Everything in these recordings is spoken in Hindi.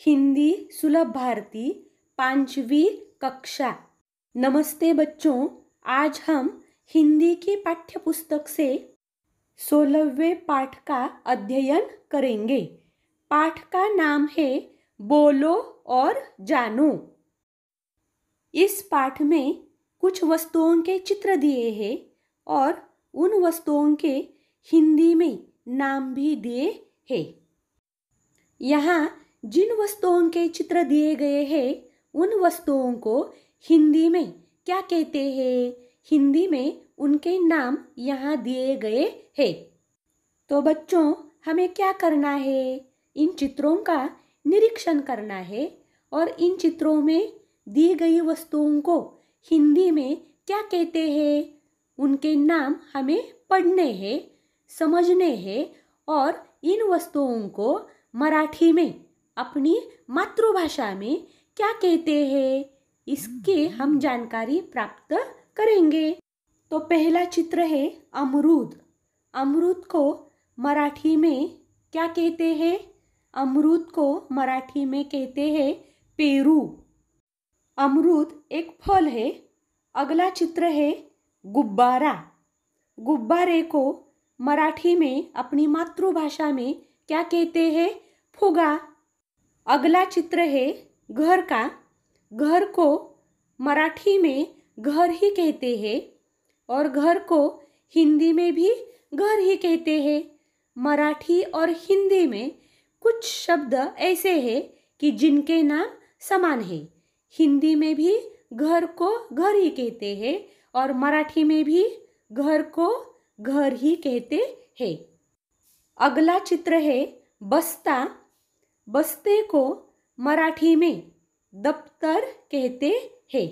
हिंदी सुलभ भारती, पांचवी कक्षा। नमस्ते बच्चों, आज हम हिंदी की पाठ्य पुस्तक से सोलहवें पाठ का अध्ययन करेंगे। पाठ का नाम है बोलो और जानो। इस पाठ में कुछ वस्तुओं के चित्र दिए हैं और उन वस्तुओं के हिंदी में नाम भी दिए हैं। यहाँ जिन वस्तुओं के चित्र दिए गए हैं, उन वस्तुओं को हिंदी में क्या कहते हैं? हिंदी में उनके नाम यहाँ दिए गए हैं। तो बच्चों, हमें क्या करना है? इन चित्रों का निरीक्षण करना है और इन चित्रों में दी गई वस्तुओं को हिंदी में क्या कहते हैं? उनके नाम हमें पढ़ने हैं, समझने हैं और इन वस्तुओं को मराठी में अपनी मातृभाषा में क्या कहते हैं, इसके हम जानकारी प्राप्त करेंगे। तो पहला चित्र है अमरूद। अमरूद को मराठी में क्या कहते हैं? अमरूद को मराठी में कहते हैं पेरू। अमरूद एक फल है। अगला चित्र है गुब्बारा। गुब्बारे को मराठी में अपनी मातृभाषा में क्या कहते हैं? फुगा। अगला चित्र है घर का। घर को मराठी में घर ही कहते हैं और घर को हिंदी में भी घर ही कहते हैं। मराठी और हिंदी में कुछ शब्द ऐसे हैं कि जिनके नाम समान है। हिंदी में भी घर को घर ही कहते हैं और मराठी में भी घर को घर ही कहते हैं। अगला चित्र है बस्ता। बस्ते को मराठी में दफ्तर कहते हैं।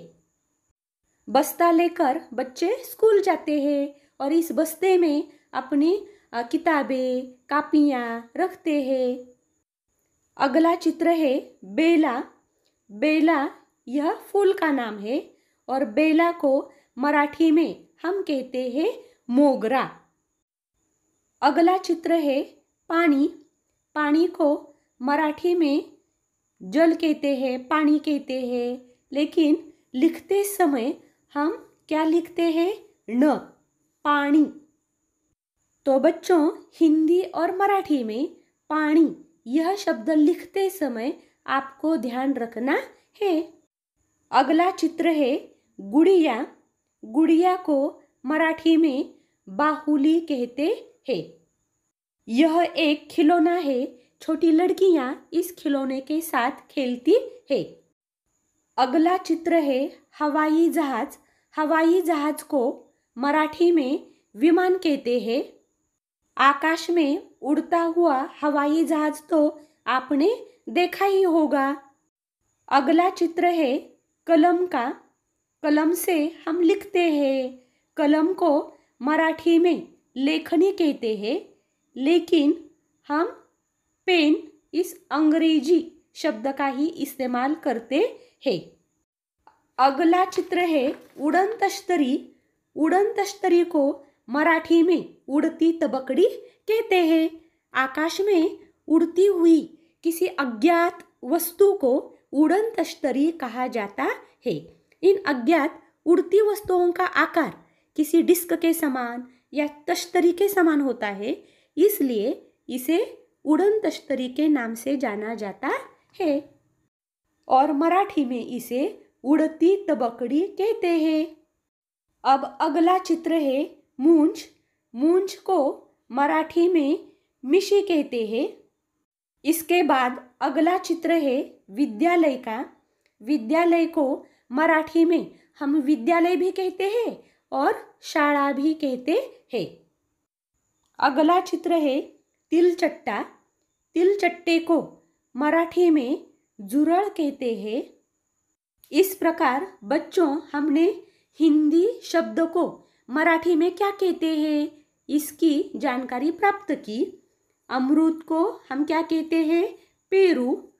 बस्ता लेकर बच्चे स्कूल जाते हैं और इस बस्ते में अपनी किताबें, कापियाँ रखते हैं। अगला चित्र है बेला। बेला यह फूल का नाम है और बेला को मराठी में हम कहते हैं मोगरा। अगला चित्र है पानी। पानी को मराठी में जल कहते हैं, पानी कहते हैं, लेकिन लिखते समय हम क्या लिखते हैं? न पानी। तो बच्चों, हिंदी और मराठी में पानी, यह शब्द लिखते समय आपको ध्यान रखना है। अगला चित्र है गुड़िया। गुड़िया को मराठी में बाहुली कहते हैं। यह एक खिलौना है छोटी लड़कियाँ इस खिलौने के साथ खेलती है। अगला चित्र है हवाई जहाज़। हवाई जहाज़ को मराठी में विमान कहते हैं। आकाश में उड़ता हुआ हवाई जहाज़ तो आपने देखा ही होगा। अगला चित्र है कलम का। कलम से हम लिखते हैं। कलम को मराठी में लेखनी कहते हैं। लेकिन हम पेन इस अंग्रेज़ी शब्द का ही इस्तेमाल करते हैं। अगला चित्र है उड़न तश्तरी उड़न तश्तरी को मराठी में उड़ती तबकड़ी कहते हैं। आकाश में उड़ती हुई किसी अज्ञात वस्तु को उड़न तश्तरी कहा जाता है। इन अज्ञात उड़ती वस्तुओं का आकार किसी डिस्क के समान या तश्तरी के समान होता है, इसलिए इसे उड़न तश्तरी के नाम से जाना जाता है। और मराठी में इसे उड़ती तबकड़ी कहते हैं। अब अगला चित्र है मूंछ। मूंछ को मराठी में मिशी कहते हैं। इसके बाद अगला चित्र है विद्यालय का। विद्यालय को मराठी में हम विद्यालय भी कहते हैं और शाला भी कहते हैं। अगला चित्र है तिलचट्टा। तिल चट्टे को मराठी में जुरड़ कहते हैं। इस प्रकार बच्चों हमने हिंदी शब्द को मराठी में क्या कहते हैं? इसकी जानकारी प्राप्त की। अमरूद को हम क्या कहते हैं? पेरू।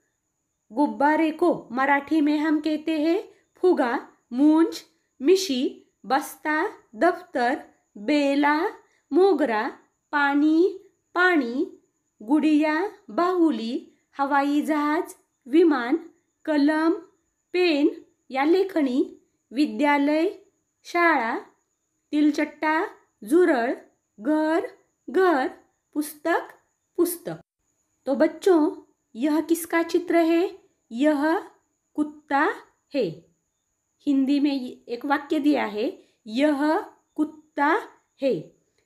गुब्बारे को मराठी में हम कहते हैं फुगा मूंज मिशी, बस्ता, दफ्तर, बेला, मोगरा, पानी पाणी गुडिया, बाहुली, हवाई जहाज़, विमान, कलम, पेन या लेखणी, विद्यालय, शाळा, तिलचट्टा जुरड़ घर घर, पुस्तक पुस्तक. तो बच्चों, यह किसका चित्र है? यह कुत्ता है. हिंदी में एक वाक्य दिया है, यह कुत्ता है.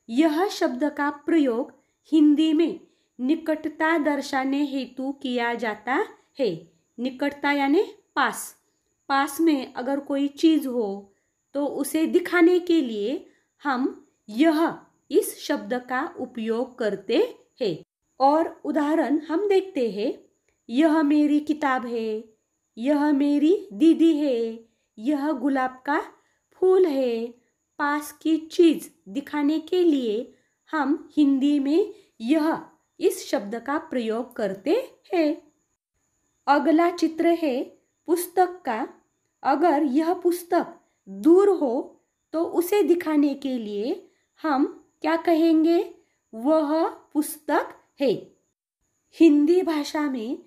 यह शब्द का प्रयोग हिंदी में निकटता दर्शाने हेतु किया जाता है। निकटता यानी पास। पास में अगर कोई चीज़ हो तो उसे दिखाने के लिए हम यह इस शब्द का उपयोग करते हैं। और उदाहरण हम देखते हैं, यह मेरी किताब है, यह मेरी दीदी है, यह गुलाब का फूल है। पास की चीज़ दिखाने के लिए हम हिंदी में यह इस शब्द का प्रयोग करते हैं। अगला चित्र है पुस्तक का। अगर यह पुस्तक दूर हो तो उसे दिखाने के लिए हम क्या कहेंगे? वह पुस्तक है। हिंदी भाषा में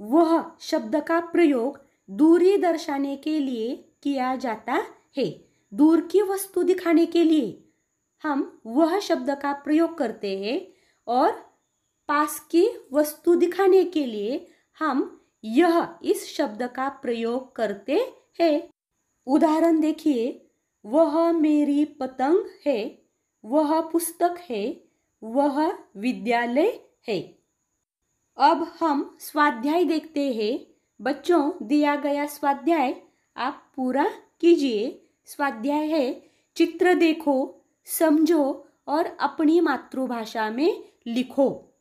वह शब्द का प्रयोग दूरी दर्शाने के लिए किया जाता है। दूर की वस्तु दिखाने के लिए हम वह शब्द का प्रयोग करते हैं और पास की वस्तु दिखाने के लिए हम यह इस शब्द का प्रयोग करते हैं। उदाहरण देखिए। वह मेरी पतंग है, वह पुस्तक है, वह विद्यालय है। अब हम स्वाध्याय देखते हैं। बच्चों, दिया गया स्वाध्याय, आप पूरा कीजिए। स्वाध्याय है, चित्र देखो, समझो और अपनी मातृभाषा में लिखो।